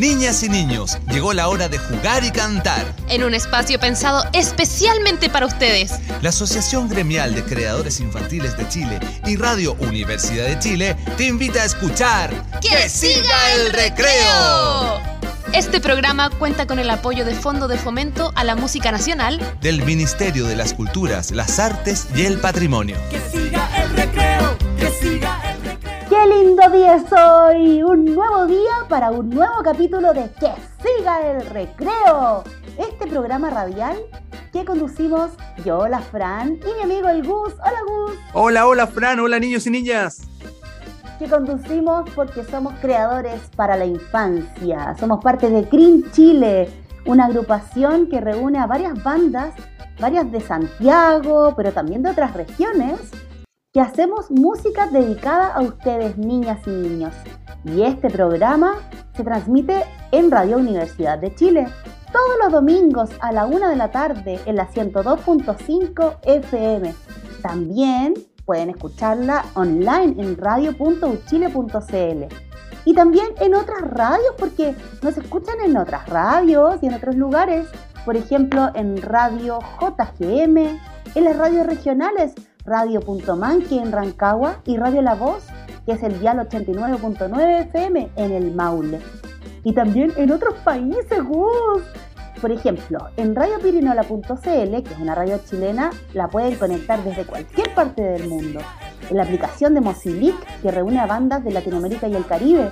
Niñas y niños, llegó la hora de jugar y cantar. En un espacio pensado especialmente para ustedes. La Asociación Gremial de Creadores Infantiles de Chile y Radio Universidad de Chile te invita a escuchar ¡Que, siga el recreo! Este programa cuenta con el apoyo de Fondo de Fomento a la Música Nacional del Ministerio de las Culturas, las Artes y el Patrimonio. Que siga el recreo, que siga el ¡Qué lindo día es hoy! Un nuevo día para un nuevo capítulo de Que siga el recreo. Este programa radial que conducimos yo, la Fran, y mi amigo el Gus. Hola Gus. Hola, hola Fran, hola niños y niñas. Que conducimos porque somos creadores para la infancia. Somos parte de Green Chile, una agrupación que reúne a varias bandas, varias de Santiago, pero también de otras regiones que hacemos música dedicada a ustedes, niñas y niños. Y este programa se transmite en Radio Universidad de Chile todos los domingos a la una de la tarde en la 102.5 FM. También pueden escucharla online en radio.uchile.cl. Y también en otras radios, porque nos escuchan en otras radios y en otros lugares. Por ejemplo, en Radio JGM, en las radios regionales Radio Manque en Rancagua y Radio La Voz, que es el dial 89.9 FM en el Maule. Y también en otros países, Gus. Por ejemplo, en radiopirinola.cl, que es una radio chilena, la pueden conectar desde cualquier parte del mundo. En la aplicación de Mozilic, que reúne a bandas de Latinoamérica y el Caribe.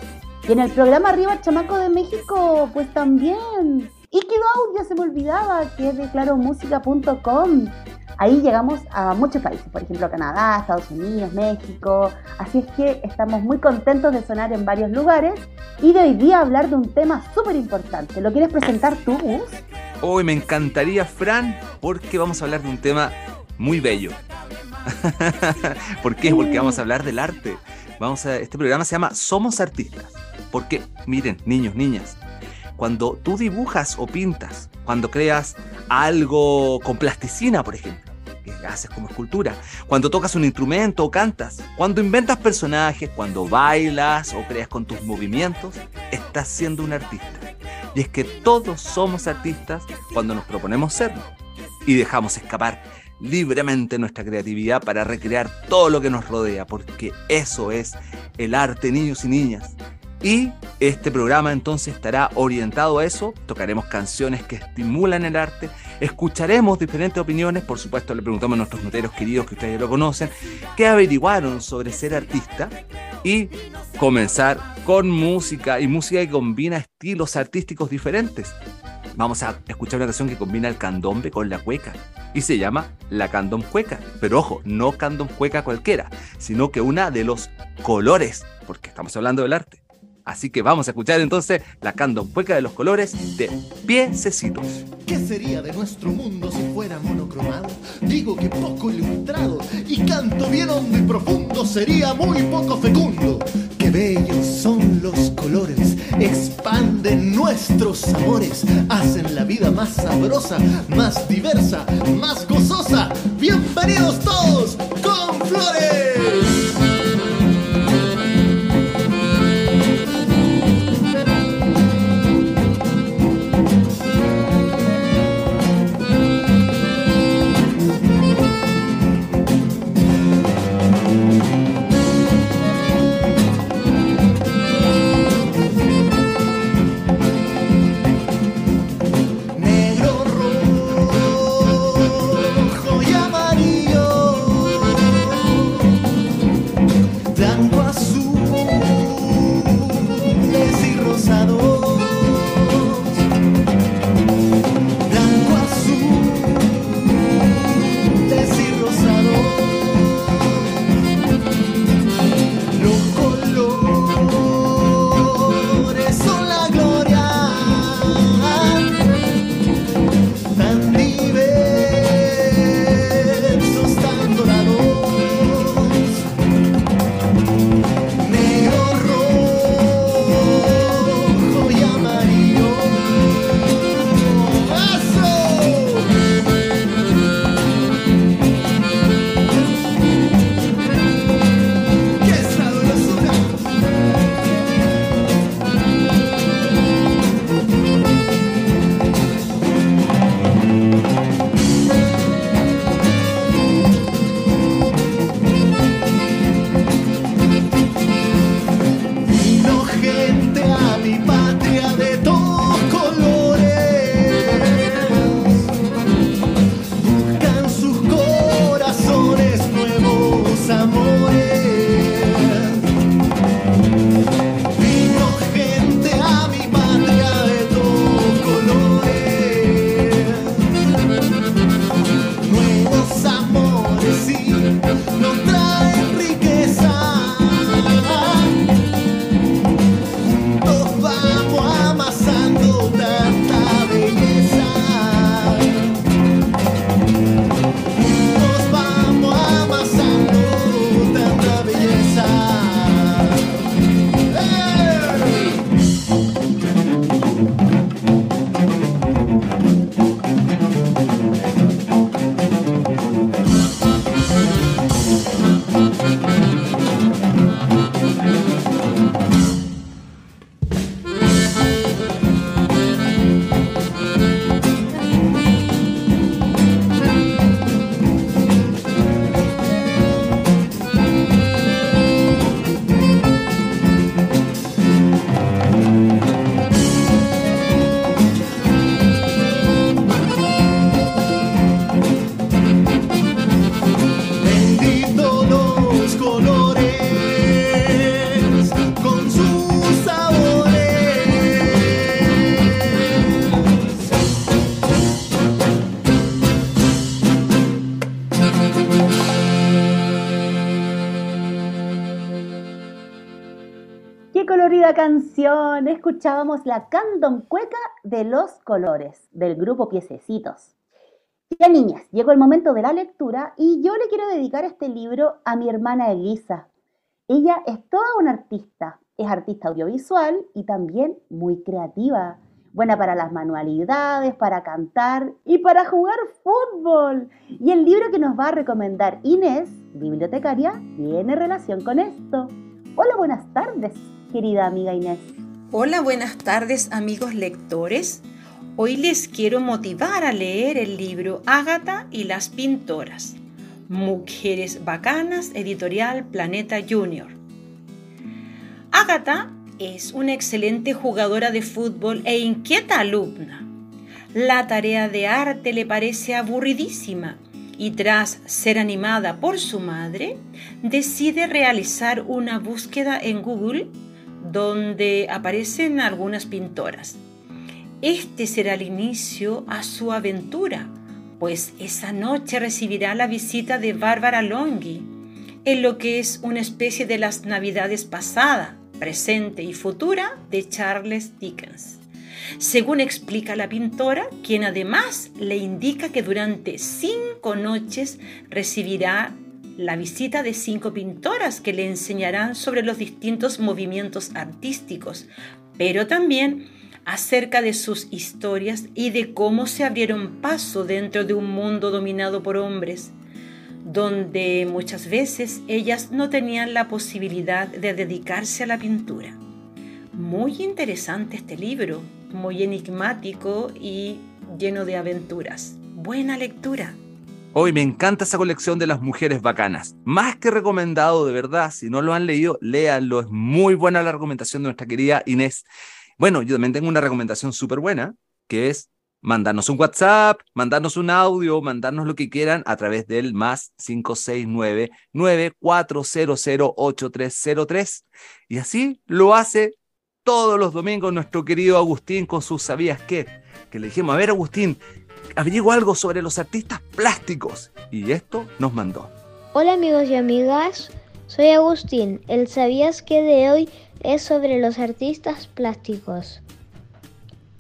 Y en el programa Arriba Chamaco de México, pues también. Out, ya se me olvidaba, que es de claromúsica.com. Ahí llegamos a muchos países, por ejemplo Canadá, Estados Unidos, México. Así es que estamos muy contentos de sonar en varios lugares y de hoy día hablar de un tema súper importante. ¿Lo quieres presentar tú, Gus? Hoy me encantaría, Fran, porque vamos a hablar de un tema muy bello. ¿Por qué? Porque vamos a hablar del arte. Vamos a, este programa se llama Somos Artistas. Porque, miren, niños, niñas, cuando tú dibujas o pintas, cuando creas algo con plasticina, por ejemplo, haces como escultura, cuando tocas un instrumento o cantas, cuando inventas personajes, cuando bailas o creas con tus movimientos, estás siendo un artista. Y es que todos somos artistas cuando nos proponemos serlo y dejamos escapar libremente nuestra creatividad para recrear todo lo que nos rodea, porque eso es el arte, niños y niñas. Y este programa entonces estará orientado a eso. Tocaremos canciones que estimulan el arte, escucharemos diferentes opiniones. Por supuesto, le preguntamos a nuestros noteros queridos que ustedes lo conocen, qué averiguaron sobre ser artista y comenzar con música y música que combina estilos artísticos diferentes. Vamos a escuchar una canción que combina el candombe con la cueca y se llama La Candom Cueca. Pero ojo, no Candom Cueca cualquiera, sino que una de los colores, porque estamos hablando del arte. Así que vamos a escuchar entonces la Candom Cueca de los colores de Piececitos. ¿Qué sería de nuestro mundo si fuera monocromado? Digo que poco ilustrado y canto bien hondo y profundo sería muy poco fecundo. Qué bellos son los colores, expanden nuestros amores, hacen la vida más sabrosa, más diversa, más gozosa. Bienvenidos todos con flores. Escuchábamos la Candom Cueca de los colores del grupo Piececitos. Ya niñas, llegó el momento de la lectura y yo le quiero dedicar este libro a mi hermana Elisa. Ella es toda una artista, es artista audiovisual y también muy creativa, buena para las manualidades, para cantar y para jugar fútbol. Y el libro que nos va a recomendar Inés, bibliotecaria, tiene relación con esto. Hola, buenas tardes, querida amiga Inés. Hola, buenas tardes amigos lectores. Hoy les quiero motivar a leer el libro Ágata y las pintoras. Mujeres Bacanas, editorial Planeta Junior. Ágata es una excelente jugadora de fútbol e inquieta alumna. La tarea de arte le parece aburridísima y tras ser animada por su madre, decide realizar una búsqueda en Google donde aparecen algunas pintoras. Este será el inicio a su aventura, pues esa noche recibirá la visita de Bárbara Longhi, en lo que es una especie de las navidades pasada, presente y futura de Charles Dickens según explica la pintora, quien además le indica que durante cinco noches recibirá la visita de cinco pintoras que le enseñarán sobre los distintos movimientos artísticos, pero también acerca de sus historias y de cómo se abrieron paso dentro de un mundo dominado por hombres, donde muchas veces ellas no tenían la posibilidad de dedicarse a la pintura. Muy interesante este libro, muy enigmático y lleno de aventuras. Buena lectura. Hoy me encanta esa colección de las mujeres bacanas. Más que recomendado, de verdad. Si no lo han leído, léanlo. Es muy buena la recomendación de nuestra querida Inés. Bueno, yo también tengo una recomendación súper buena, que es mandarnos un WhatsApp, mandarnos un audio, mandarnos lo que quieran a través del más 569-9400-8303. Y así lo hace todos los domingos nuestro querido Agustín con sus ¿Sabías qué? Que le dijimos, a ver Agustín, averigua algo sobre los artistas plásticos. Y esto nos mandó. Hola amigos y amigas, soy Agustín. El ¿Sabías qué de hoy es sobre los artistas plásticos?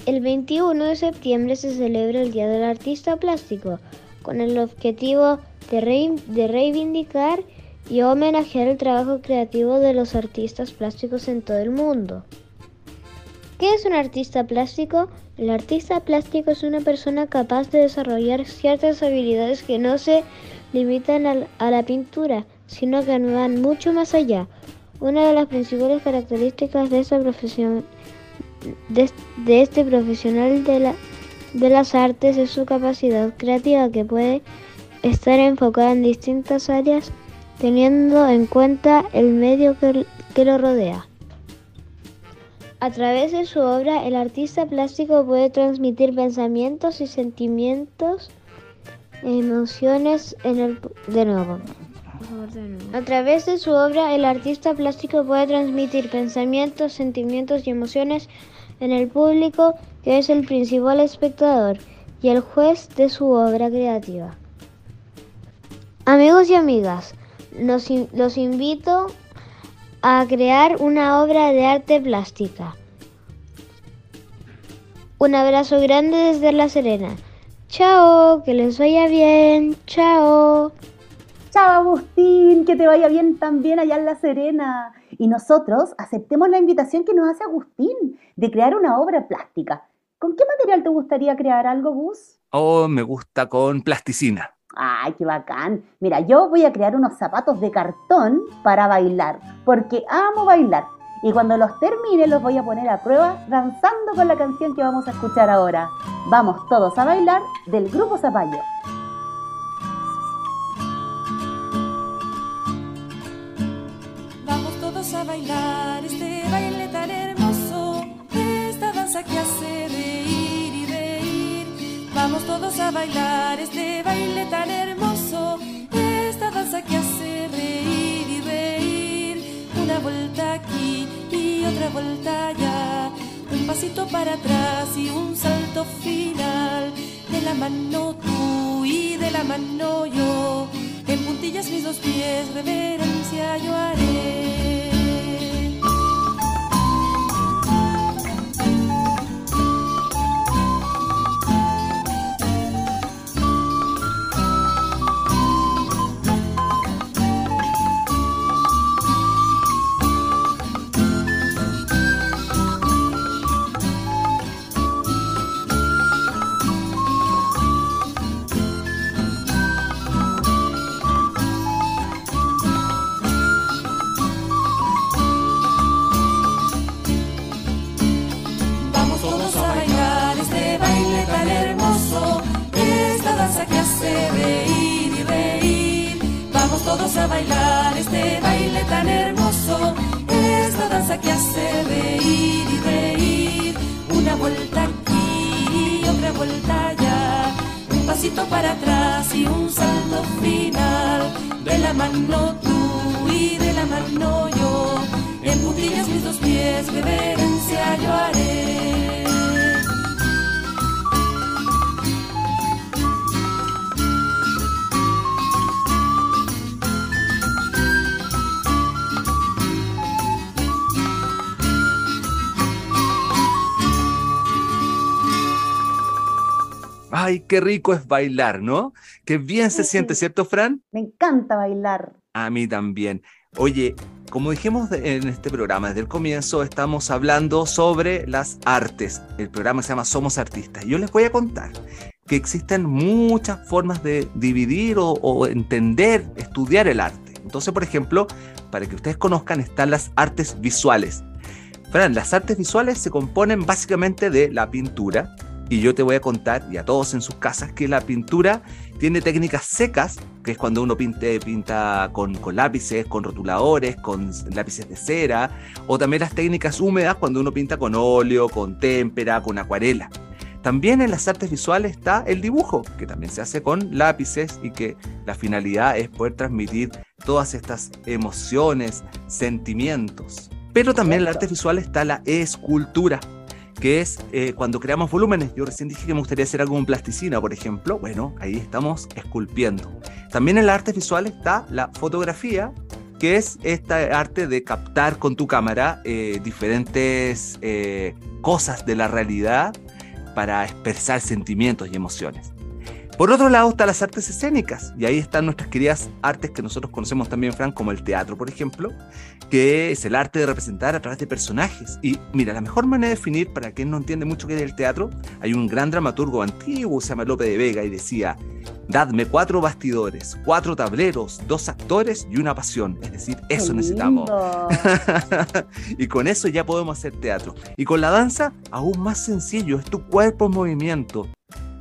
El 21 de septiembre se celebra el Día del Artista Plástico, con el objetivo de, de reivindicar y homenajear el trabajo creativo de los artistas plásticos en todo el mundo. ¿Qué es un artista plástico? El artista plástico es una persona capaz de desarrollar ciertas habilidades que no se limitan a la pintura, sino que van mucho más allá. Una de las principales características de esta profesión de, este profesional de, de las artes es su capacidad creativa que puede estar enfocada en distintas áreas teniendo en cuenta el medio que lo rodea. A través de su obra, el artista plástico puede transmitir pensamientos y sentimientos, emociones en el... De nuevo. A través de su obra, el artista plástico puede transmitir pensamientos, sentimientos y emociones en el público, que es el principal espectador y el juez de su obra creativa. Amigos y amigas, los, los invito a crear una obra de arte plástica. Un abrazo grande desde La Serena. Chao, que les vaya bien. Chao. Chao Agustín, que te vaya bien también allá en La Serena. Y nosotros aceptemos la invitación que nos hace Agustín de crear una obra plástica. ¿Con qué material te gustaría crear algo, Gus? Oh, me gusta con plasticina. ¡Ay, qué bacán! Mira, yo voy a crear unos zapatos de cartón para bailar, porque amo bailar. Y cuando los termine los voy a poner a prueba danzando con la canción que vamos a escuchar ahora. Vamos todos a bailar del grupo Zapallo. Vamos todos a bailar este baile tan hermoso, esta danza que hace todos a bailar este baile tan hermoso, esta danza que hace reír y reír. Una vuelta aquí y otra vuelta allá, un pasito para atrás y un salto final. De la mano tú y de la mano yo, en puntillas mis dos pies, reverencia yo haré. Qué rico es bailar, ¿no? Qué bien se siente, ¿cierto, Fran? Me encanta bailar. A mí también. Oye, como dijimos en este programa desde el comienzo, estamos hablando sobre las artes. El programa se llama Somos Artistas. Yo les voy a contar que existen muchas formas de dividir o, o entender, estudiar el arte. Entonces, por ejemplo, para que ustedes conozcan, están las artes visuales. Fran, las artes visuales se componen básicamente de la pintura. Y yo te voy a contar, y a todos en sus casas, que la pintura tiene técnicas secas, que es cuando uno pinte- pinta con, con lápices, con rotuladores, con lápices de cera, o también las técnicas húmedas cuando uno pinta con óleo, con témpera, con acuarela. También en las artes visuales está el dibujo, que también se hace con lápices y que la finalidad es poder transmitir todas estas emociones, sentimientos. Pero también en las artes visuales está la escultura, que es eh, cuando creamos volúmenes. Yo recién dije que me gustaría hacer algo con plasticina, por ejemplo. Bueno, ahí estamos esculpiendo. También en las artes visuales está la fotografía, que es esta arte de captar con tu cámara eh, diferentes eh, cosas de la realidad para expresar sentimientos y emociones. Por otro lado están las artes escénicas, y ahí están nuestras queridas artes que nosotros conocemos también, Frank, como el teatro, por ejemplo, que es el arte de representar a través de personajes. Y mira, la mejor manera de definir, para quien no entiende mucho qué es el teatro, hay un gran dramaturgo antiguo, se llama Lope de Vega, y decía, dadme cuatro bastidores, cuatro tableros, dos actores y una pasión. Es decir, eso necesitamos. y con eso ya podemos hacer teatro. Y con la danza, aún más sencillo, es tu cuerpo en movimiento.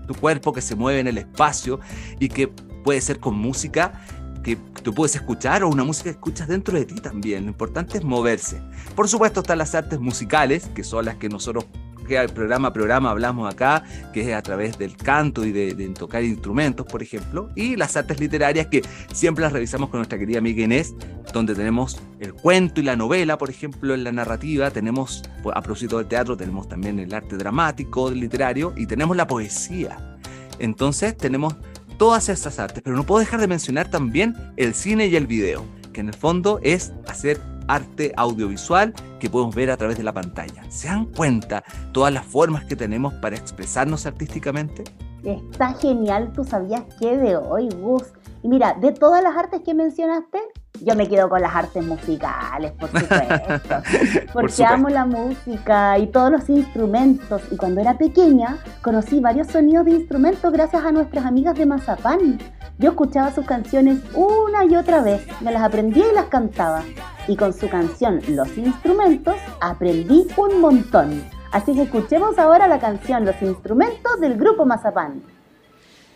Tu cuerpo que se mueve en el espacio y que puede ser con música que tú puedes escuchar o una música que escuchas dentro de ti también. Lo importante es moverse. Por supuesto están las artes musicales, que son las que nosotros que programa programa hablamos acá, que es a través del canto y de, de tocar instrumentos, por ejemplo, y las artes literarias que siempre las revisamos con nuestra querida amiga Inés, donde tenemos el cuento y la novela, por ejemplo, en la narrativa, tenemos, pues, a propósito del teatro, tenemos también el arte dramático, literario, y tenemos la poesía. Entonces tenemos todas esas artes, pero no puedo dejar de mencionar también el cine y el video, que en el fondo es hacer arte audiovisual que podemos ver a través de la pantalla. ¿Se dan cuenta todas las formas que tenemos para expresarnos artísticamente? Está genial, tú sabías que de hoy, Gus. Y mira, de todas las artes que mencionaste, yo me quedo con las artes musicales, por supuesto. Porque supuesto. amo la música y todos los instrumentos. Y cuando era pequeña, conocí varios sonidos de instrumentos gracias a nuestras amigas de Mazapán. Yo escuchaba sus canciones una y otra vez, me las aprendí y las cantaba. Y con su canción Los Instrumentos aprendí un montón. Así que escuchemos ahora la canción Los Instrumentos del grupo Mazapán.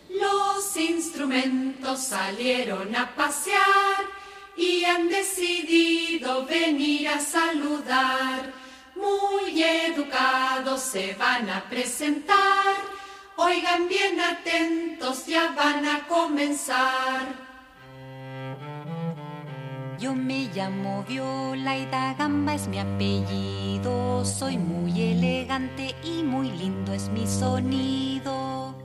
Los instrumentos salieron a pasear y han decidido venir a saludar. Muy educados se van a presentar. Oigan bien atentos, ya van a comenzar. Yo me llamo Viola y da Gamba es mi apellido. Soy muy elegante y muy lindo es mi sonido.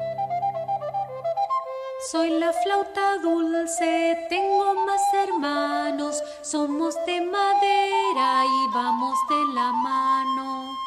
Soy la flauta dulce, tengo más hermanos, somos de madera y vamos de la mano.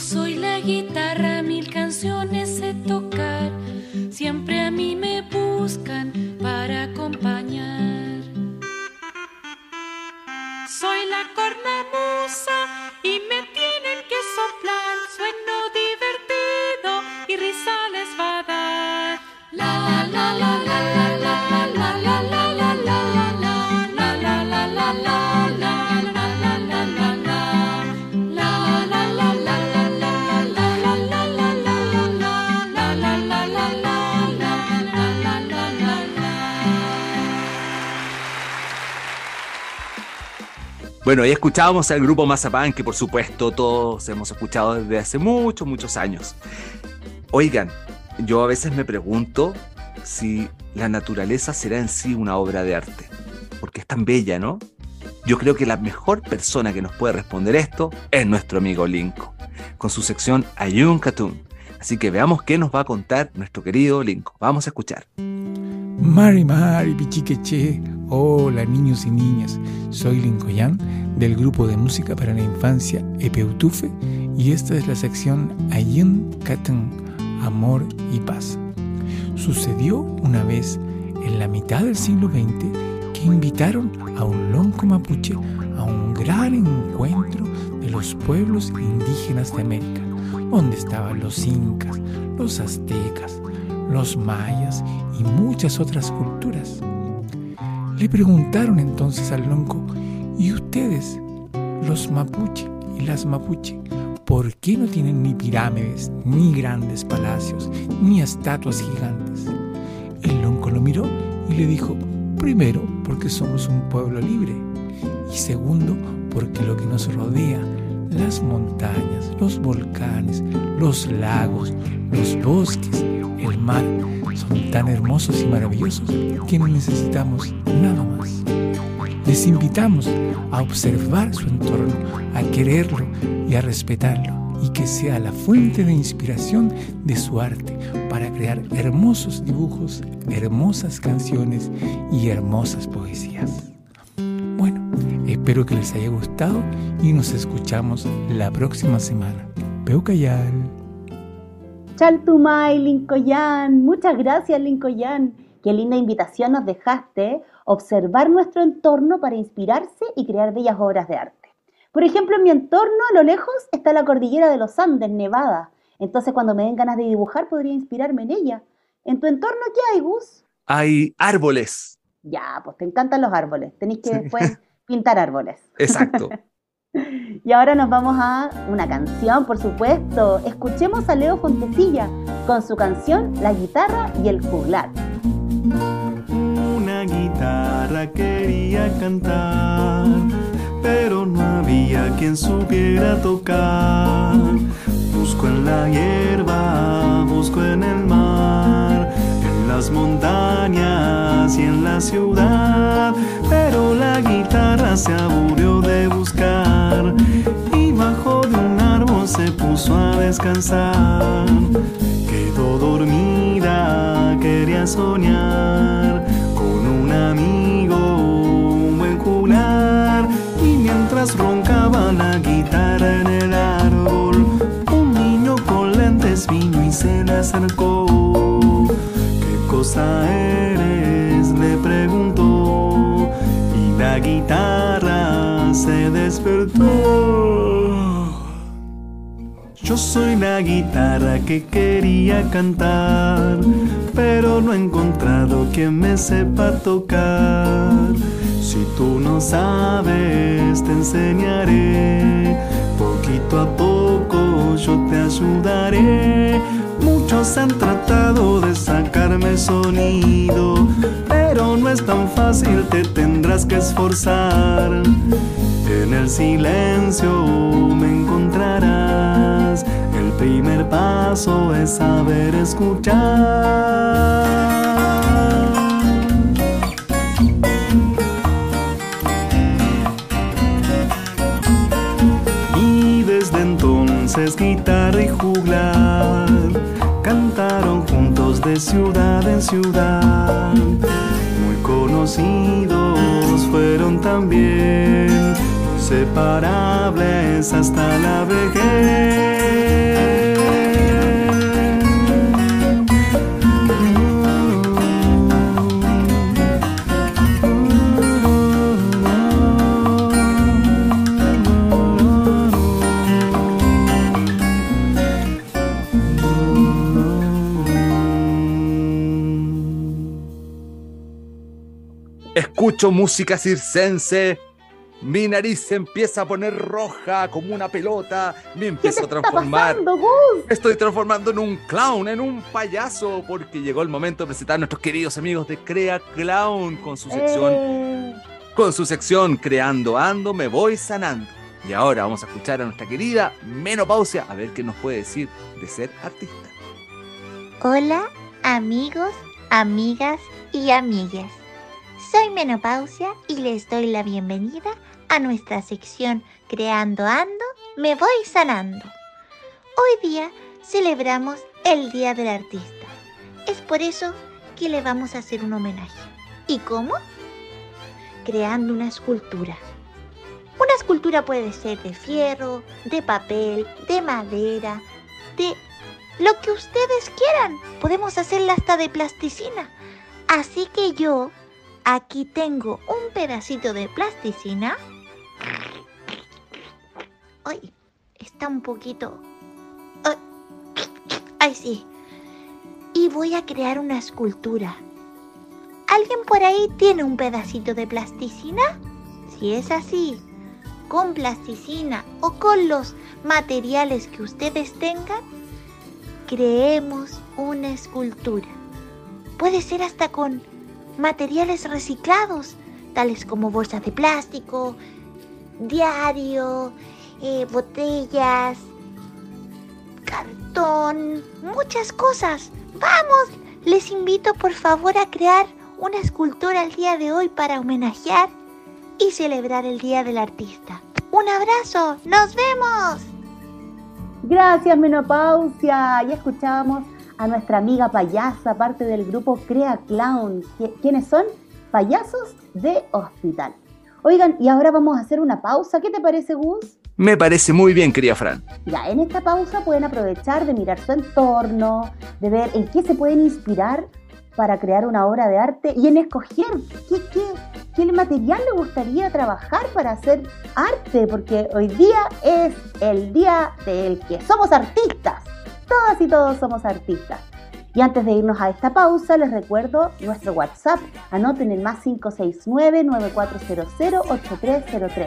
Soy la guitarra, mil canciones sé tocar. Siempre a mí me buscan para acompañar. Bueno, ahí escuchábamos al grupo Mazapán, que por supuesto todos hemos escuchado desde hace muchos, muchos años. Oigan, yo a veces me pregunto si la naturaleza será en sí una obra de arte, porque es tan bella, ¿no? Yo creo que la mejor persona que nos puede responder esto es nuestro amigo Linko, con su sección Ayun Katun. Así que veamos qué nos va a contar nuestro querido Linko. Vamos a escuchar. Mari Mari Pichiqueche, hola niños y niñas, soy Lincoyan del grupo de música para la infancia Epeutufe y esta es la sección Ayun Katun, Amor y Paz. Sucedió una vez en la mitad del siglo XX que invitaron a un lonco mapuche a un gran encuentro de los pueblos indígenas de América, donde estaban los incas, los aztecas, los mayas y muchas otras culturas. Le preguntaron entonces al lonco, ¿y ustedes, los mapuche y las mapuche, por qué no tienen ni pirámides, ni grandes palacios, ni estatuas gigantes? El lonco lo miró y le dijo, primero, porque somos un pueblo libre, y segundo, porque lo que nos rodea, las montañas, los volcanes, los lagos, los bosques, el mar, son tan hermosos y maravillosos que no necesitamos nada más. Les invitamos a observar su entorno, a quererlo y a respetarlo, y que sea la fuente de inspiración de su arte para crear hermosos dibujos, hermosas canciones y hermosas poesías. Bueno, espero que les haya gustado y nos escuchamos la próxima semana. Peucayal. Chaltumay, Lincoyan, muchas gracias Lincoyan. Qué linda invitación nos dejaste, observar nuestro entorno para inspirarse y crear bellas obras de arte. Por ejemplo, en mi entorno, a lo lejos, está la cordillera de los Andes, Nevada. Entonces, cuando me den ganas de dibujar, podría inspirarme en ella. ¿En tu entorno qué hay, Gus? Hay árboles. Ya, pues te encantan los árboles. Tenéis que después pintar árboles. Exacto. Y ahora nos vamos a una canción, por supuesto. Escuchemos a Leo Fontecilla con su canción La guitarra y el juglar. Una guitarra quería cantar, pero no había quien supiera tocar. Busco en la hierba, busco en el las montañas y en la ciudad, pero la guitarra se aburrió de buscar y bajo de un árbol se puso a descansar. Quedó dormida, quería soñar con un amigo, un buen jugar. Y mientras roncaba la guitarra en el árbol, un niño con lentes vino y se le acercó. ¿Qué cosa eres? le preguntó. Y la guitarra se despertó. Yo soy la guitarra que quería cantar, pero no he encontrado quien me sepa tocar. Si tú no sabes, te enseñaré. Poquito a poco yo te ayudaré. Muchos han tratado de sacarme sonido, pero no es tan fácil, te tendrás que esforzar. En el silencio me encontrarás. El primer paso es saber escuchar. Y desde entonces guitarra y juglar de ciudad en ciudad. Muy conocidos fueron también, inseparables niñez hasta la vejez. Escucho música circense. Mi nariz se empieza a poner roja como una pelota. Me ¿Qué te empiezo a está transformar. pasando? Me Estoy transformando en un clown, en un payaso, porque llegó el momento de presentar a nuestros queridos amigos de Crea Clown con su sección, Eh, con su sección Creando Ando, me voy sanando. Y ahora vamos a escuchar a nuestra querida Menopausia a ver qué nos puede decir de ser artista. Hola, amigos, amigas y amigues. Soy Menopausia y les doy la bienvenida a nuestra sección Creando Ando, Me Voy Sanando. Hoy día celebramos el Día del Artista. Es por eso que le vamos a hacer un homenaje. ¿Y cómo? Creando una escultura. Una escultura puede ser de fierro, de papel, de madera, de lo que ustedes quieran. Podemos hacerla hasta de plasticina. Así que yo aquí tengo un pedacito de plasticina. Ay, está un poquito. Ay, ay, sí. Y voy a crear una escultura. ¿Alguien por ahí tiene un pedacito de plasticina? Si es así, con plasticina o con los materiales que ustedes tengan, creemos una escultura. Puede ser hasta con materiales reciclados, tales como bolsas de plástico, diario, eh, botellas, cartón, muchas cosas. Vamos, les invito por favor a crear una escultura el día de hoy para homenajear y celebrar el Día del Artista. Un abrazo, nos vemos. Gracias, Menopausia. Ya escuchábamos a nuestra amiga payasa, parte del grupo Crea Clown. ¿Qui- ¿Quiénes son? Payasos de hospital. Oigan, y ahora vamos a hacer una pausa. ¿Qué te parece, Gus? Me parece muy bien, querida Fran. Ya, en esta pausa pueden aprovechar de mirar su entorno, de ver en qué se pueden inspirar para crear una obra de arte y en escoger qué, qué, qué material le gustaría trabajar para hacer arte, porque hoy día es el día del que somos artistas. Todas y todos somos artistas. Y antes de irnos a esta pausa, les recuerdo nuestro WhatsApp. Anoten el más 569-9400-8303.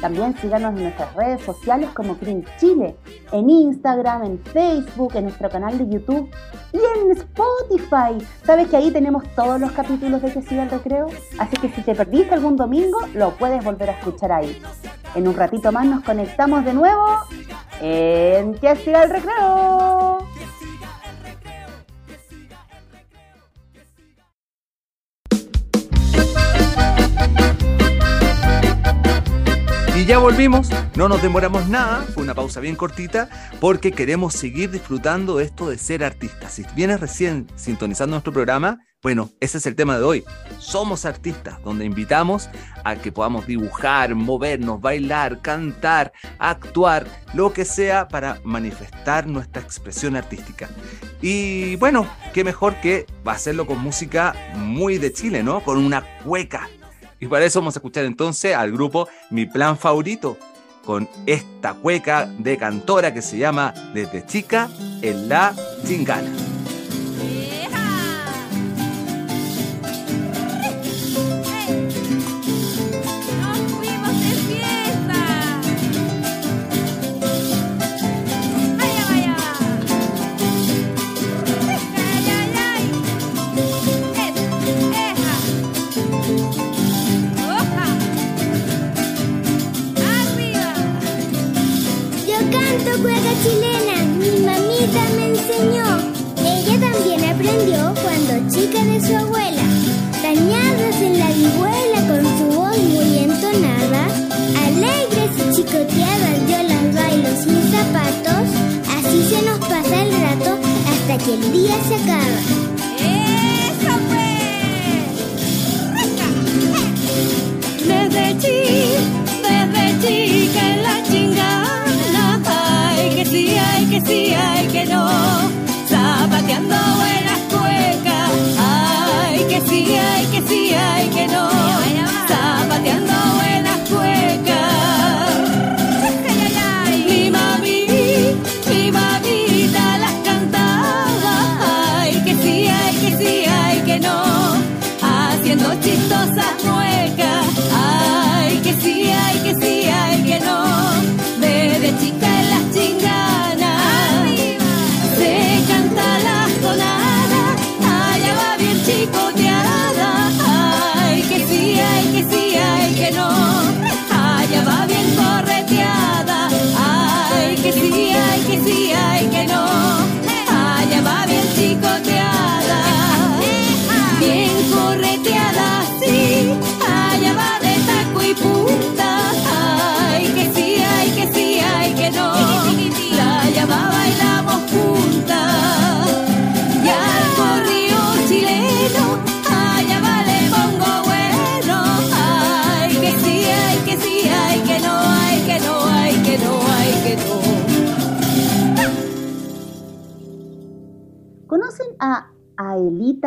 También síganos en nuestras redes sociales como Crin Chile, en Instagram, en Facebook, en nuestro canal de YouTube y en Spotify. ¿Sabes que ahí tenemos todos los capítulos de Que siga el recreo? Así que si te perdiste algún domingo, lo puedes volver a escuchar ahí. En un ratito más nos conectamos de nuevo en Que siga el recreo. Y ya volvimos, no nos demoramos nada, fue una pausa bien cortita, porque queremos seguir disfrutando esto de ser artistas. Si vienes recién sintonizando nuestro programa, bueno, ese es el tema de hoy. Somos artistas, donde invitamos a que podamos dibujar, movernos, bailar, cantar, actuar, lo que sea para manifestar nuestra expresión artística. Y bueno, qué mejor que hacerlo con música muy de Chile, ¿no? Con una cueca. Y para eso vamos a escuchar entonces al grupo Mi Plan Favorito, con esta cueca de cantora que se llama Desde Chica en la Chingana. Día se acaba.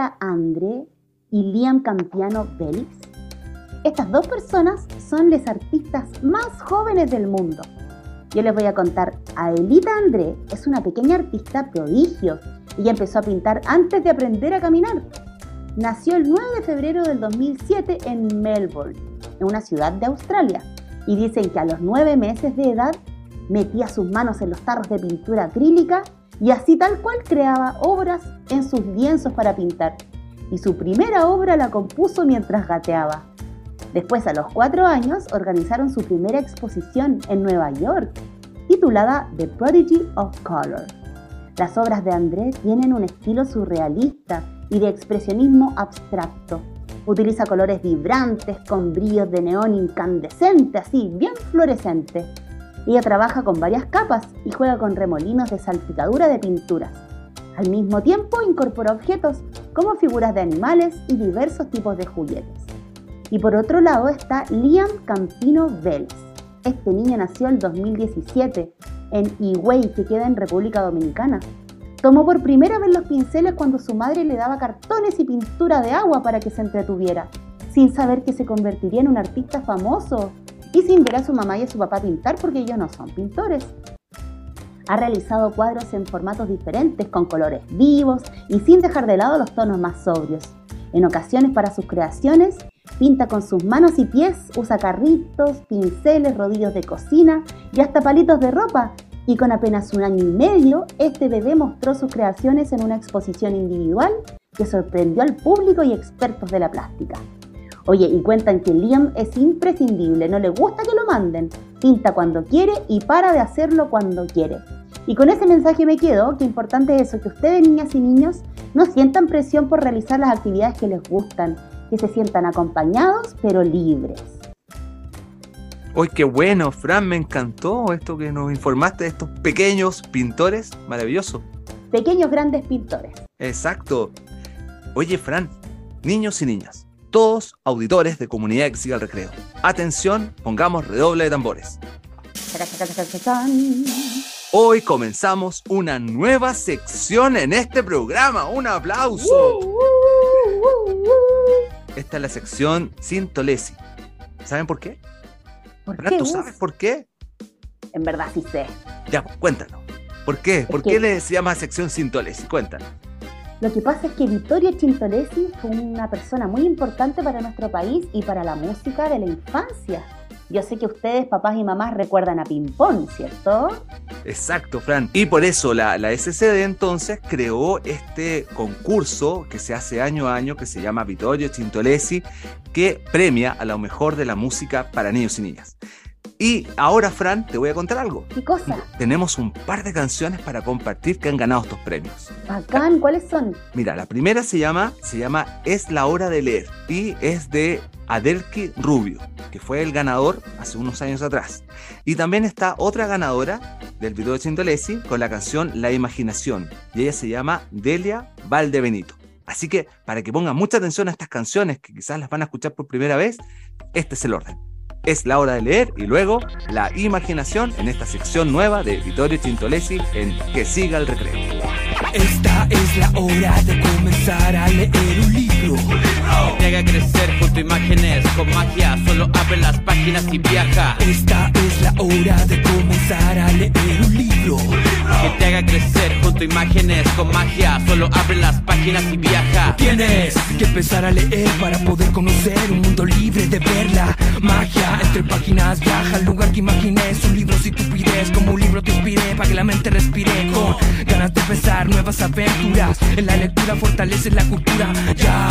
Aelita André y Liam Campiano Vélez? Estas dos personas son las artistas más jóvenes del mundo. Yo les voy a contar, Aelita André es una pequeña artista prodigio. Ella empezó a pintar antes de aprender a caminar. Nació el 9 de febrero del 2007 en Melbourne, en una ciudad de Australia. Y dicen que a los nueve meses de edad metía sus manos en los tarros de pintura acrílica y así tal cual creaba obras en sus lienzos para pintar. Y su primera obra la compuso mientras gateaba. Después, a los cuatro años, organizaron su primera exposición en Nueva York, titulada The Prodigy of Color. Las obras de André tienen un estilo surrealista y de expresionismo abstracto. Utiliza colores vibrantes con brillos de neón incandescente, así, bien fluorescente. Ella trabaja con varias capas y juega con remolinos de salpicadura de pinturas. Al mismo tiempo incorpora objetos como figuras de animales y diversos tipos de juguetes. Y por otro lado está Liam Campino Vélez. Este niño nació el 2017 en Higüey, que queda en República Dominicana. Tomó por primera vez los pinceles cuando su madre le daba cartones y pintura de agua para que se entretuviera, sin saber que se convertiría en un artista famoso y sin ver a su mamá y a su papá pintar porque ellos no son pintores. Ha realizado cuadros en formatos diferentes, con colores vivos y sin dejar de lado los tonos más sobrios. En ocasiones para sus creaciones, pinta con sus manos y pies, usa carritos, pinceles, rodillos de cocina y hasta palitos de ropa. Y con apenas un año y medio, este bebé mostró sus creaciones en una exposición individual que sorprendió al público y expertos de la plástica. Oye, y cuentan que Liam es imprescindible, no le gusta que lo manden, pinta cuando quiere y para de hacerlo cuando quiere. Y con ese mensaje me quedo, que importante es eso, que ustedes niñas y niños no sientan presión por realizar las actividades que les gustan, que se sientan acompañados pero libres. ¡Uy, qué bueno, Fran! Me encantó esto que nos informaste de estos pequeños pintores. Maravilloso. Pequeños grandes pintores. Exacto. Oye, Fran, niños y niñas, todos auditores de comunidad que siga el recreo. Atención, pongamos redoble de tambores. Hoy comenzamos una nueva sección en este programa. ¡Un aplauso! Esta es la sección Sintolesi. ¿Saben por qué? ¿Por qué, ¿Tú sabes por qué? En verdad sí sé. Ya, cuéntanos. ¿Por qué? ¿Por que- qué le se llama sección Sintolesi? Cuéntanos. Lo que pasa es que Vittorio Chintolesi fue una persona muy importante para nuestro país y para la música de la infancia. Yo sé que ustedes, papás y mamás, recuerdan a Pimpón, ¿cierto? Exacto, Fran. Y por eso la, la SCD entonces creó este concurso que se hace año a año que se llama Vittorio Cintolesi, que premia a lo mejor de la música para niños y niñas. Y ahora, Fran, te voy a contar algo. ¿Qué cosa? Tenemos un par de canciones para compartir que han ganado estos premios. Bacán, ¿cuáles son? Mira, la primera se llama, se llama Es la hora de leer y es de Adelki Rubio, que fue el ganador hace unos años atrás. Y también está otra ganadora del video de Cintolesi con la canción La Imaginación y ella se llama Delia Valdebenito. Así que para que pongan mucha atención a estas canciones que quizás las van a escuchar por primera vez, este es el orden. Es la hora de leer y luego la imaginación en esta sección nueva de Vittorio Cintolesi en Que siga el recreo. Esta es la hora de comenzar a leer un libro. Que te haga crecer junto a imágenes con magia. Solo abre las páginas y viaja. Esta es la hora de comenzar a leer un libro. Que te haga crecer junto a imágenes con magia. Solo abre las páginas y viaja. Tienes que empezar a leer para poder conocer un mundo libre de verla. Magia entre páginas viaja al lugar que imagines. Un libro si tú pides, como un libro te inspire para que la mente respire con ganas de empezar nuevas aventuras. En la lectura fortalece la cultura.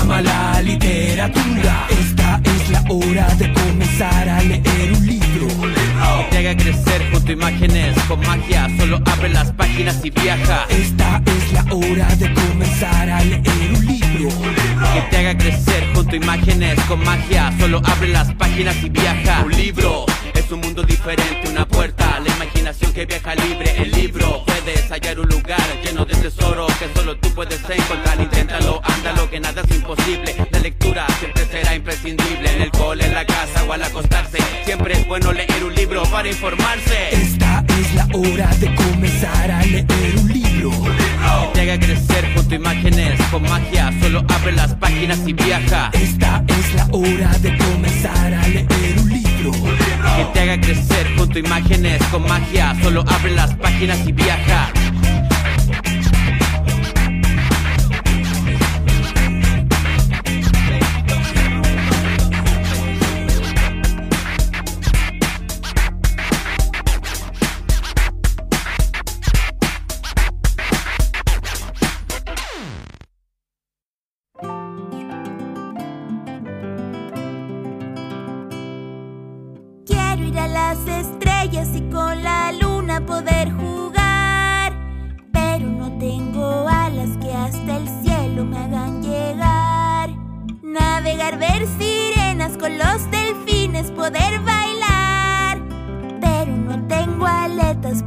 Llama la literatura. Esta es la hora de comenzar a leer un libro. Que te haga crecer junto imágenes con magia. Solo abre las páginas y viaja. Esta es la hora de comenzar a leer un libro. Que te haga crecer junto imágenes con magia. Solo abre las páginas y viaja. Un libro un mundo diferente, una puerta. La imaginación que viaja libre. El libro puedes hallar un lugar lleno de tesoro que solo tú puedes encontrar. Inténtalo, ándalo, que nada es imposible. La lectura siempre será imprescindible. En el cole, en la casa o al acostarse. Siempre es bueno leer un libro para informarse. Esta es la hora de comenzar a leer un libro. Te haga crecer junto a imágenes con magia, solo abre las páginas y viaja. Esta es la hora de comenzar a leer un libro. Que te haga crecer junto a imágenes con magia, solo abre las páginas y viaja.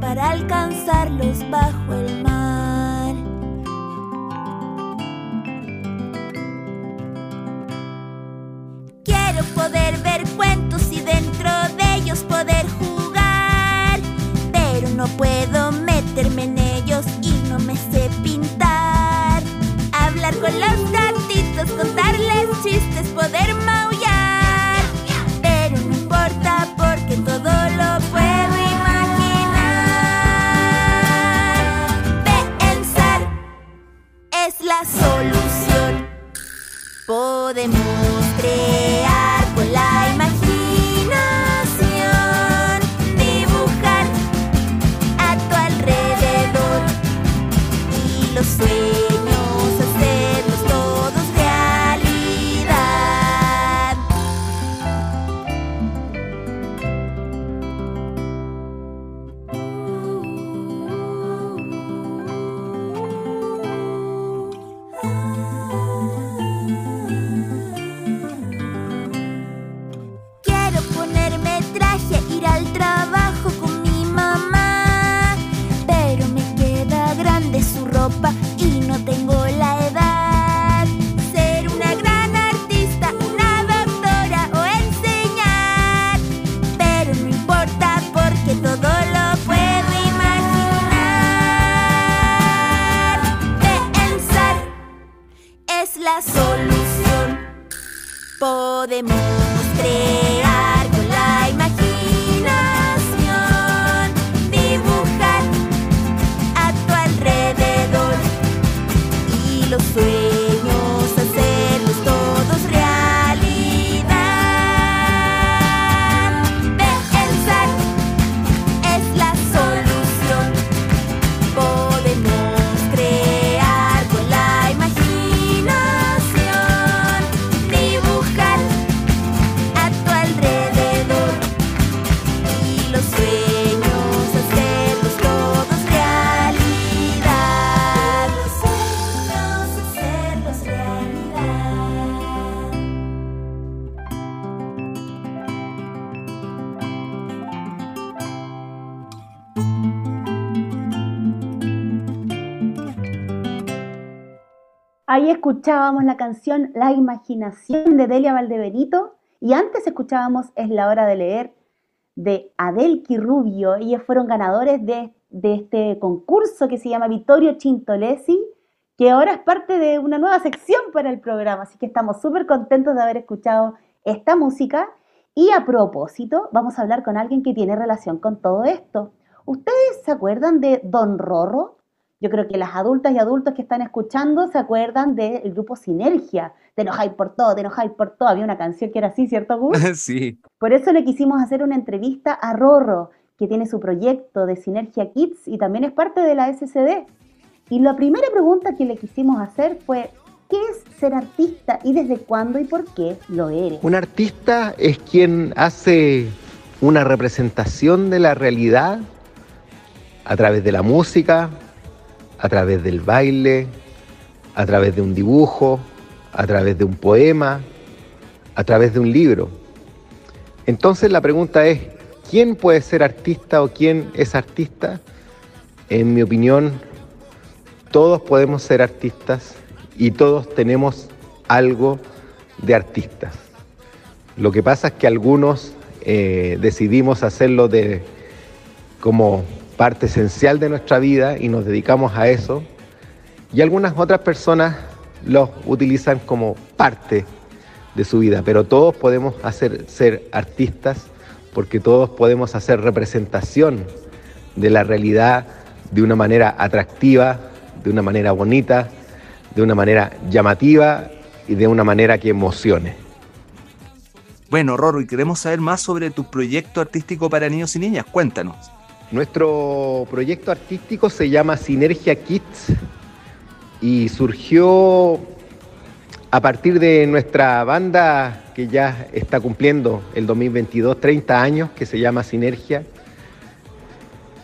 Para alcanzarlos bajo el mar. Quiero poder ver cuentos y dentro de ellos poder jugar. Escuchábamos la canción La imaginación de Delia Valdebenito y antes escuchábamos Es la hora de leer de Adelki Rubio. Ellos fueron ganadores de, de este concurso que se llama Vittorio Chintolesi, que ahora es parte de una nueva sección para el programa. Así que estamos súper contentos de haber escuchado esta música. Y a propósito, vamos a hablar con alguien que tiene relación con todo esto. ¿Ustedes se acuerdan de Don Rorro? Yo creo que las adultas y adultos que están escuchando se acuerdan del grupo Sinergia. Te enojáis por todo, te enojáis por todo. Había una canción que era así, ¿cierto, Gus? sí. Por eso le quisimos hacer una entrevista a Rorro, que tiene su proyecto de Sinergia Kids y también es parte de la SCD. Y la primera pregunta que le quisimos hacer fue, ¿qué es ser artista y desde cuándo y por qué lo eres? Un artista es quien hace una representación de la realidad a través de la música, a través del baile, a través de un dibujo, a través de un poema, a través de un libro. Entonces la pregunta es, ¿quién puede ser artista o quién es artista? En mi opinión, todos podemos ser artistas y todos tenemos algo de artistas. Lo que pasa es que algunos eh, decidimos hacerlo de, como parte esencial de nuestra vida y nos dedicamos a eso. Y algunas otras personas los utilizan como parte de su vida, pero todos podemos hacer, ser artistas porque todos podemos hacer representación de la realidad de una manera atractiva, de una manera bonita, de una manera llamativa y de una manera que emocione. Bueno, Roro, y queremos saber más sobre tu proyecto artístico para niños y niñas. Cuéntanos. Nuestro proyecto artístico se llama Sinergia Kids y surgió a partir de nuestra banda que ya está cumpliendo el 2022 30 años, que se llama Sinergia,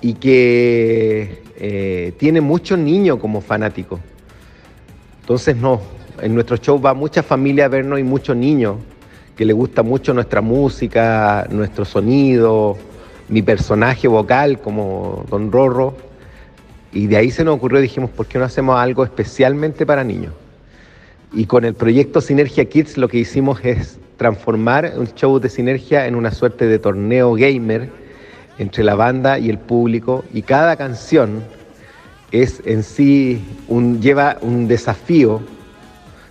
y que eh, tiene muchos niños como fanáticos. Entonces, no, en nuestro show va mucha familia a vernos y muchos niños que le gusta mucho nuestra música, nuestro sonido, mi personaje vocal como Don Rorro. Y de ahí se nos ocurrió, dijimos, ¿por qué no hacemos algo especialmente para niños? Y con el proyecto Sinergia Kids lo que hicimos es transformar un show de sinergia en una suerte de torneo gamer entre la banda y el público. Y cada canción es en sí un, lleva un desafío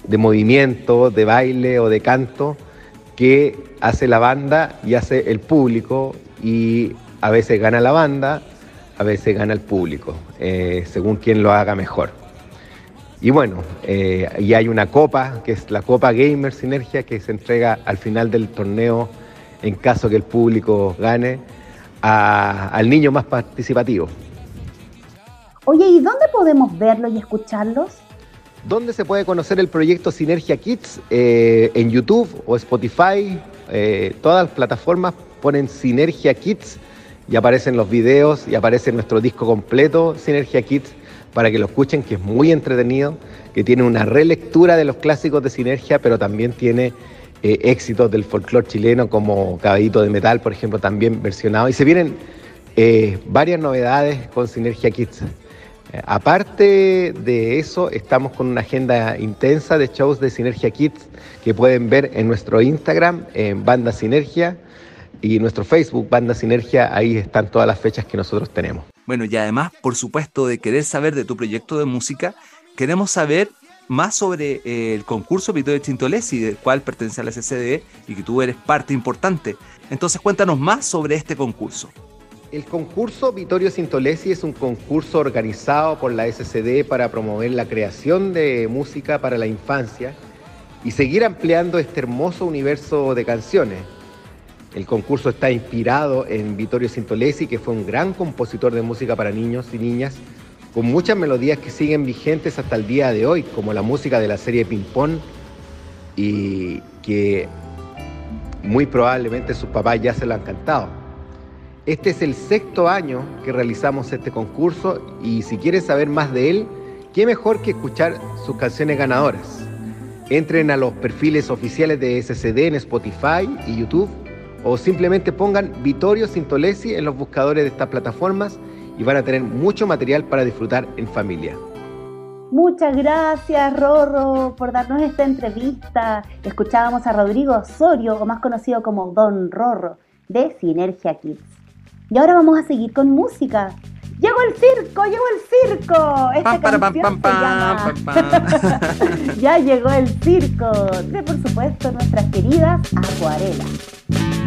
de movimiento, de baile o de canto que hace la banda y hace el público y a veces gana la banda, a veces gana el público, eh, según quien lo haga mejor. Y bueno, eh, y hay una copa, que es la Copa Gamer Sinergia, que se entrega al final del torneo en caso que el público gane al niño más participativo. Oye, ¿y dónde podemos verlos y escucharlos? ¿Dónde se puede conocer el proyecto Sinergia Kids? Eh, en YouTube o Spotify, eh, todas las plataformas ponen Sinergia Kids y aparecen los videos y aparece nuestro disco completo, Sinergia Kids para que lo escuchen, que es muy entretenido, que tiene una relectura de los clásicos de Sinergia, pero también tiene eh, éxitos del folclore chileno como Caballito de Metal, por ejemplo, también versionado. Y se vienen eh, varias novedades con Sinergia Kids. Eh, aparte de eso, estamos con una agenda intensa de shows de Sinergia Kids que pueden ver en nuestro Instagram, en Banda Sinergia, y nuestro Facebook, Banda Sinergia, ahí están todas las fechas que nosotros tenemos. Bueno, y además, por supuesto, de querer saber de tu proyecto de música, queremos saber más sobre eh, el concurso Vittorio Chintolesi, del cual pertenece a la SCD y que tú eres parte importante. Entonces, cuéntanos más sobre este concurso. El concurso Vittorio Sintolesi es un concurso organizado por la SCD para promover la creación de música para la infancia y seguir ampliando este hermoso universo de canciones el concurso está inspirado en Vittorio Sintolesi, que fue un gran compositor de música para niños y niñas, con muchas melodías que siguen vigentes hasta el día de hoy, como la música de la serie Ping Pong, y que muy probablemente sus papás ya se lo han cantado. Este es el sexto año que realizamos este concurso y si quieres saber más de él, qué mejor que escuchar sus canciones ganadoras. Entren a los perfiles oficiales de SCD en Spotify y YouTube o simplemente pongan Vittorio Sintolesi en los buscadores de estas plataformas y van a tener mucho material para disfrutar en familia. Muchas gracias, Rorro, por darnos esta entrevista. Escuchábamos a Rodrigo Osorio, o más conocido como Don Rorro, de Sinergia Kids. Y ahora vamos a seguir con música. ¡Llegó el circo! ¡Llegó el circo! Esta canción ya llegó el circo de, por supuesto, nuestras queridas acuarelas.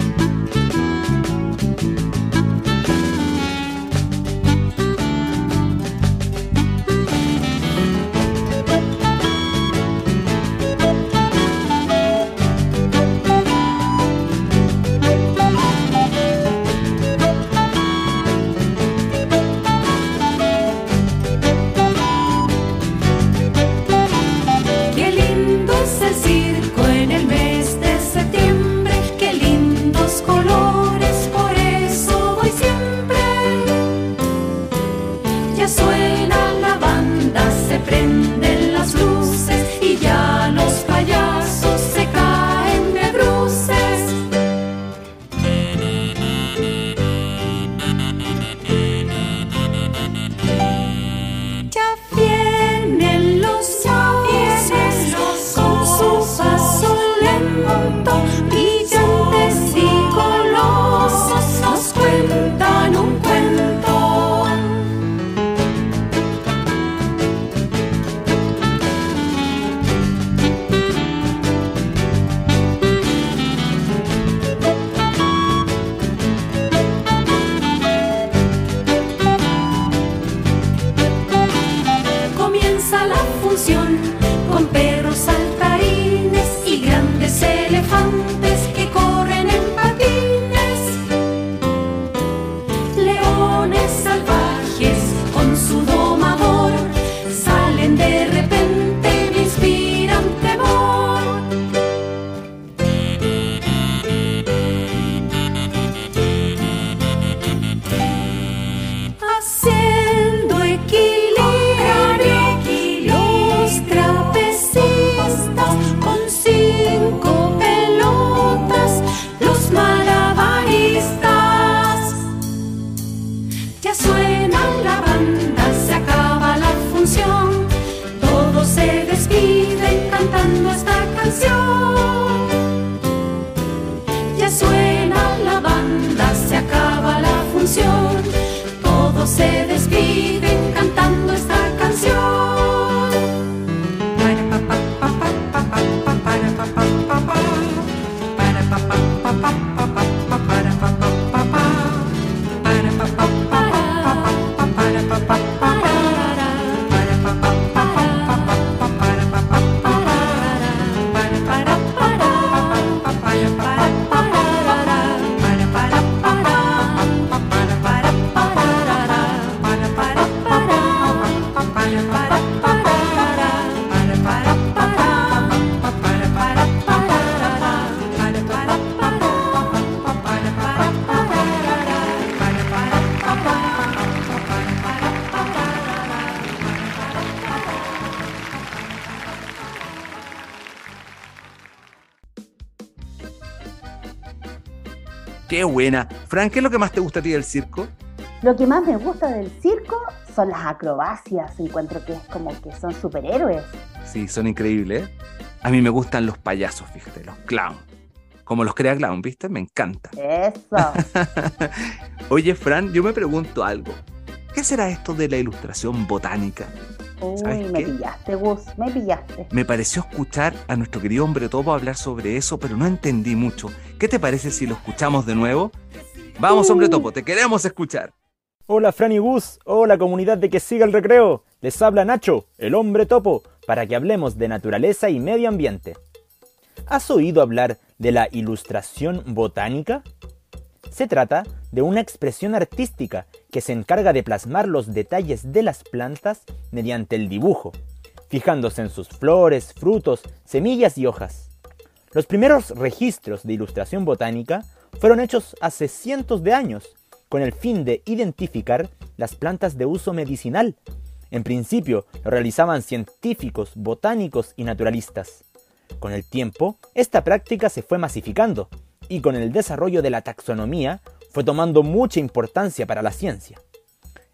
Qué buena. Fran, ¿qué es lo que más te gusta a ti del circo? Lo que más me gusta del circo son las acrobacias. Encuentro que es como que son superhéroes. Sí, son increíbles. ¿eh? A mí me gustan los payasos, fíjate, los clowns. Como los crea clown, ¿viste? Me encanta. Eso. Oye, Fran, yo me pregunto algo. ¿Qué será esto de la ilustración botánica? Uy, ¿Sabes me qué? pillaste, Gus, me pillaste. Me pareció escuchar a nuestro querido hombre topo hablar sobre eso, pero no entendí mucho. ¿Qué te parece si lo escuchamos de nuevo? Vamos, hombre topo, te queremos escuchar. Hola Fran y Gus, hola comunidad de que siga el recreo. Les habla Nacho, el hombre topo, para que hablemos de naturaleza y medio ambiente. ¿Has oído hablar de la ilustración botánica? Se trata de una expresión artística que se encarga de plasmar los detalles de las plantas mediante el dibujo, fijándose en sus flores, frutos, semillas y hojas. Los primeros registros de ilustración botánica fueron hechos hace cientos de años, con el fin de identificar las plantas de uso medicinal. En principio lo realizaban científicos, botánicos y naturalistas. Con el tiempo, esta práctica se fue masificando y con el desarrollo de la taxonomía fue tomando mucha importancia para la ciencia.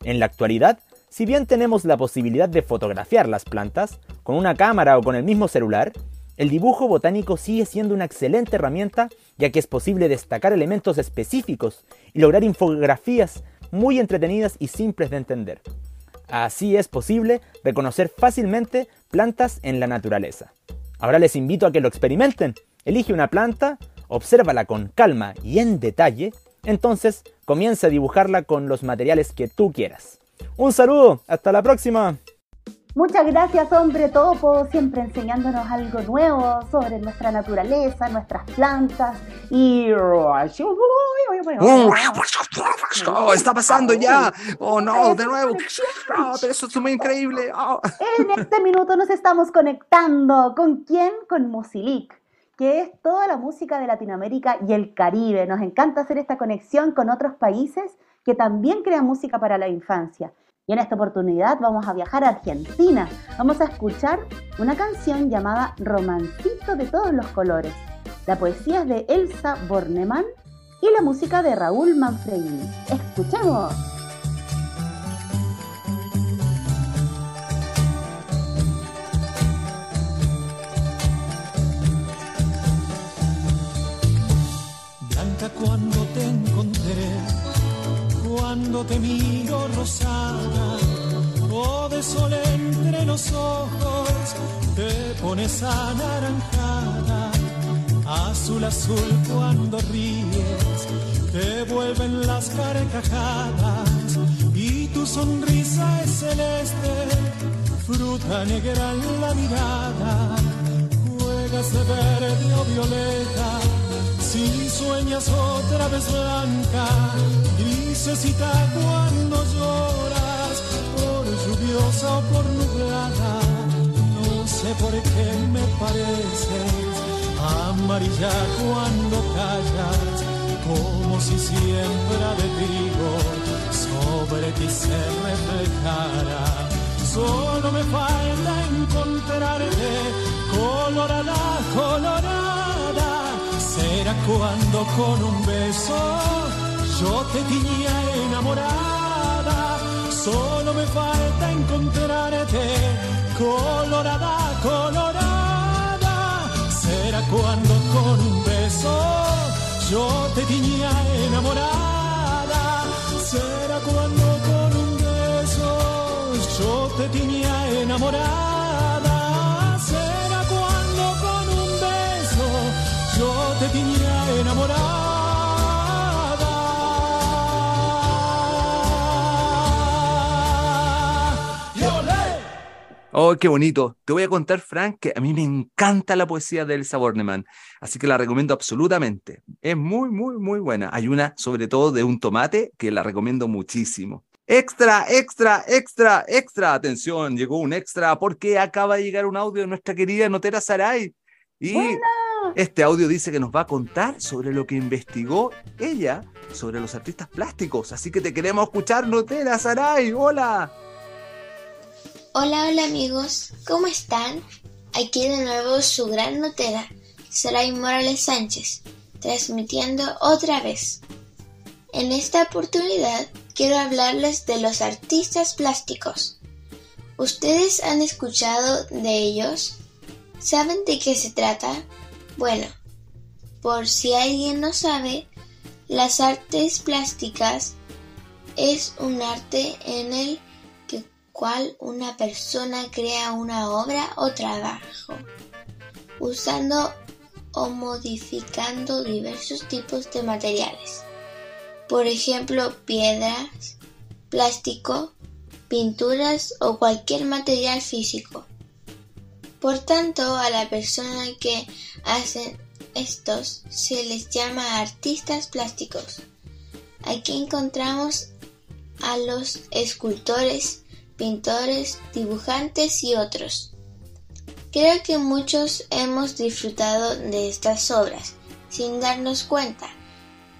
En la actualidad, si bien tenemos la posibilidad de fotografiar las plantas con una cámara o con el mismo celular, el dibujo botánico sigue siendo una excelente herramienta ya que es posible destacar elementos específicos y lograr infografías muy entretenidas y simples de entender. Así es posible reconocer fácilmente plantas en la naturaleza. Ahora les invito a que lo experimenten. Elige una planta, obsérvala con calma y en detalle, entonces comienza a dibujarla con los materiales que tú quieras. Un saludo, hasta la próxima. Muchas gracias, hombre topo, siempre enseñándonos algo nuevo sobre nuestra naturaleza, nuestras plantas y... Oh, está pasando ya. Oh, no, de nuevo. Oh, pero eso es muy increíble. Oh. En este minuto nos estamos conectando. ¿Con quién? Con Musilic, que es toda la música de Latinoamérica y el Caribe. Nos encanta hacer esta conexión con otros países que también crean música para la infancia. Y en esta oportunidad vamos a viajar a Argentina. Vamos a escuchar una canción llamada Romancito de todos los colores. La poesía es de Elsa Bornemann y la música de Raúl Manfredini. ¡Escuchemos! Cuando te encontré, cuando te miro rosada, o de sol entre los ojos, te pones anaranjada, azul azul cuando ríes, te vuelven las carcajadas y tu sonrisa es celeste, fruta negra en la mirada, juegas de verde o violeta si sueñas otra vez blanca, grisecita cuando lloras, por lluviosa o por nublada, no sé por qué me pareces amarilla cuando callas, como si siembra de trigo sobre ti se reflejara. Solo me falta encontrarte colorada, colorada será cuando con un beso yo te tiña enamorada. Solo me falta encontrarte colorada, colorada. beso yo te tenía enamorada. Será cuando con un beso yo te tenía enamorada. Enamorada. Y olé. Oh, qué bonito. Te voy a contar, Frank, que a mí me encanta la poesía de Elsa Bornemann, así que la recomiendo absolutamente. Es muy, muy, muy buena. Hay una, sobre todo, de un tomate que la recomiendo muchísimo. Extra, extra, extra, extra. Atención, llegó un extra porque acaba de llegar un audio de nuestra querida Notera Saray. Y este audio dice que nos va a contar sobre lo que investigó ella sobre los artistas plásticos. Así que te queremos escuchar, Notera Saray. Hola. Hola, hola amigos, ¿cómo están? Aquí de nuevo su gran notera, Saray Morales Sánchez, transmitiendo otra vez. En esta oportunidad quiero hablarles de los artistas plásticos. ¿Ustedes han escuchado de ellos? ¿Saben de qué se trata? Bueno, por si alguien no sabe, las artes plásticas es un arte en el que cual una persona crea una obra o trabajo, usando o modificando diversos tipos de materiales. Por ejemplo, piedras, plástico, pinturas o cualquier material físico. Por tanto, a la persona que hacen estos se les llama artistas plásticos. Aquí encontramos a los escultores, pintores, dibujantes y otros. Creo que muchos hemos disfrutado de estas obras sin darnos cuenta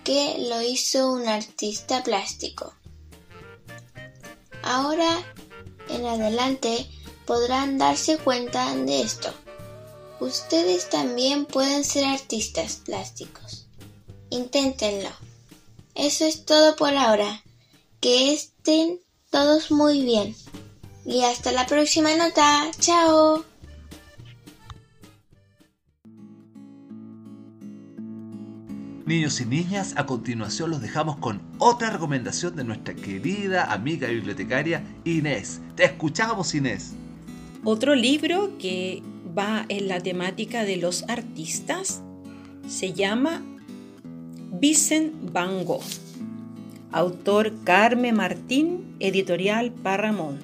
que lo hizo un artista plástico. Ahora en adelante podrán darse cuenta de esto. Ustedes también pueden ser artistas plásticos. Inténtenlo. Eso es todo por ahora. Que estén todos muy bien. Y hasta la próxima nota. Chao. Niños y niñas, a continuación los dejamos con otra recomendación de nuestra querida amiga bibliotecaria Inés. Te escuchamos, Inés. Otro libro que va en la temática de los artistas se llama Vicent Van Gogh. Autor Carme Martín, editorial Parramón.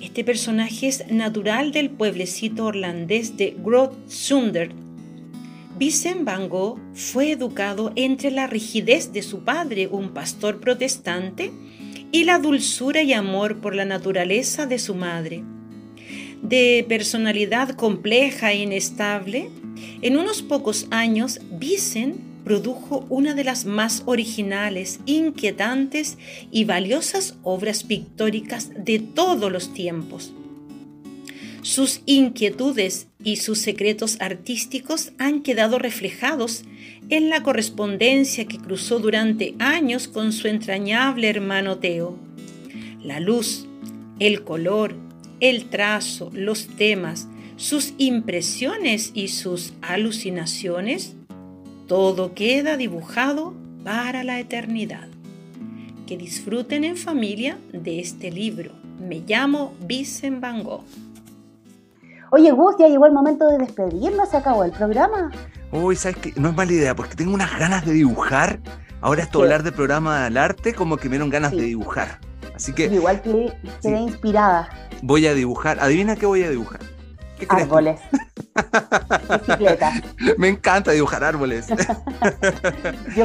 Este personaje es natural del pueblecito holandés de Groot Zundert. Vicent Van Gogh fue educado entre la rigidez de su padre, un pastor protestante, y la dulzura y amor por la naturaleza de su madre. De personalidad compleja e inestable, en unos pocos años Vicent produjo una de las más originales, inquietantes y valiosas obras pictóricas de todos los tiempos. Sus inquietudes y sus secretos artísticos han quedado reflejados en la correspondencia que cruzó durante años con su entrañable hermano Teo. La luz, el color, el trazo, los temas, sus impresiones y sus alucinaciones, todo queda dibujado para la eternidad. Que disfruten en familia de este libro. Me llamo Vicent Van Gogh. Oye, Gus, ya llegó el momento de despedirnos, se acabó el programa. Uy, ¿sabes qué? No es mala idea, porque tengo unas ganas de dibujar. Ahora esto Sí. hablar de programa del arte, como que me dieron ganas de dibujar. Así que Igual que quedé inspirada. voy a dibujar. Adivina qué voy a dibujar. ¿Qué? Árboles. Bicicleta. Me encanta dibujar árboles. Yo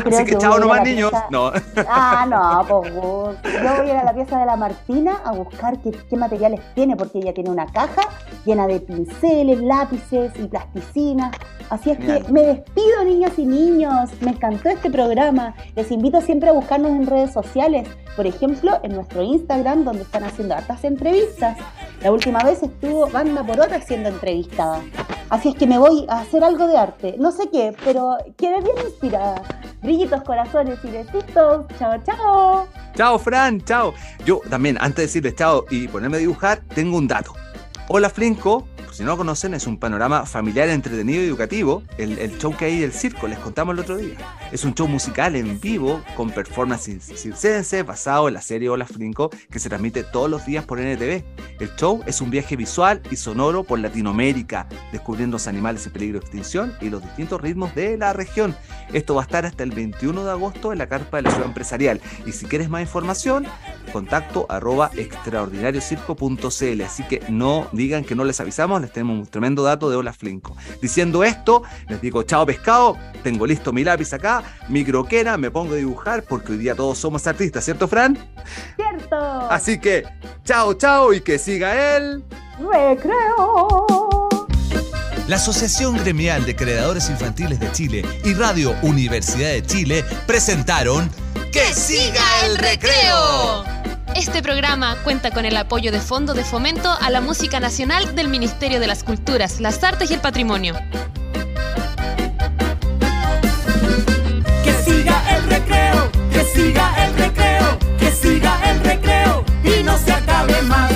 creo Así que que chao nomás, niños. pieza- No. Ah, no, pues. Yo voy a ir a la pieza de la Martina a buscar qué, qué materiales tiene, porque ella tiene una caja llena de pinceles, lápices y plasticinas. Así es Genial. que me despido, niñas y niños. Me encantó este programa. Les invito siempre a buscarnos en redes sociales. Por ejemplo, en nuestro Instagram, donde están haciendo hartas entrevistas. La última vez estuvo Banda por Otra siendo entrevistada. Así es que me voy a hacer algo de arte. No sé qué, pero quedé bien inspirada. Brillitos, corazones y besitos. Chao, chao. Chao, Fran, chao. Yo también, antes de decirles chao y ponerme a dibujar, tengo un dato. Hola Flinco, por si no lo conocen, es un panorama familiar, entretenido y educativo. El, show que hay del circo, les contamos el otro día. Es un show musical en vivo con performances circenses basado en la serie Hola Flinco que se transmite todos los días por NTV. El show es un viaje visual y sonoro por Latinoamérica, descubriendo los animales en peligro de extinción y los distintos ritmos de la región. Esto va a estar hasta el 21 de agosto en la carpa de la ciudad empresarial. Y si quieres más información, contacto arroba extraordinariocirco.cl. Así que no digan que no les avisamos, les tenemos un tremendo dato de Hola Flinco. Diciendo esto, les digo chao pescado, tengo listo mi lápiz acá, mi croquera, me pongo a dibujar porque hoy día todos somos artistas, ¿cierto Fran? ¡Cierto! Así que chao, chao y que siga él. Recreo. La Asociación Gremial de Creadores Infantiles de Chile y Radio Universidad de Chile presentaron ¡Que siga el recreo! Este programa cuenta con el apoyo de Fondo de Fomento a la Música Nacional del Ministerio de las Culturas, las Artes y el Patrimonio. Que siga el recreo, que siga el recreo, que siga el recreo y no se acabe más.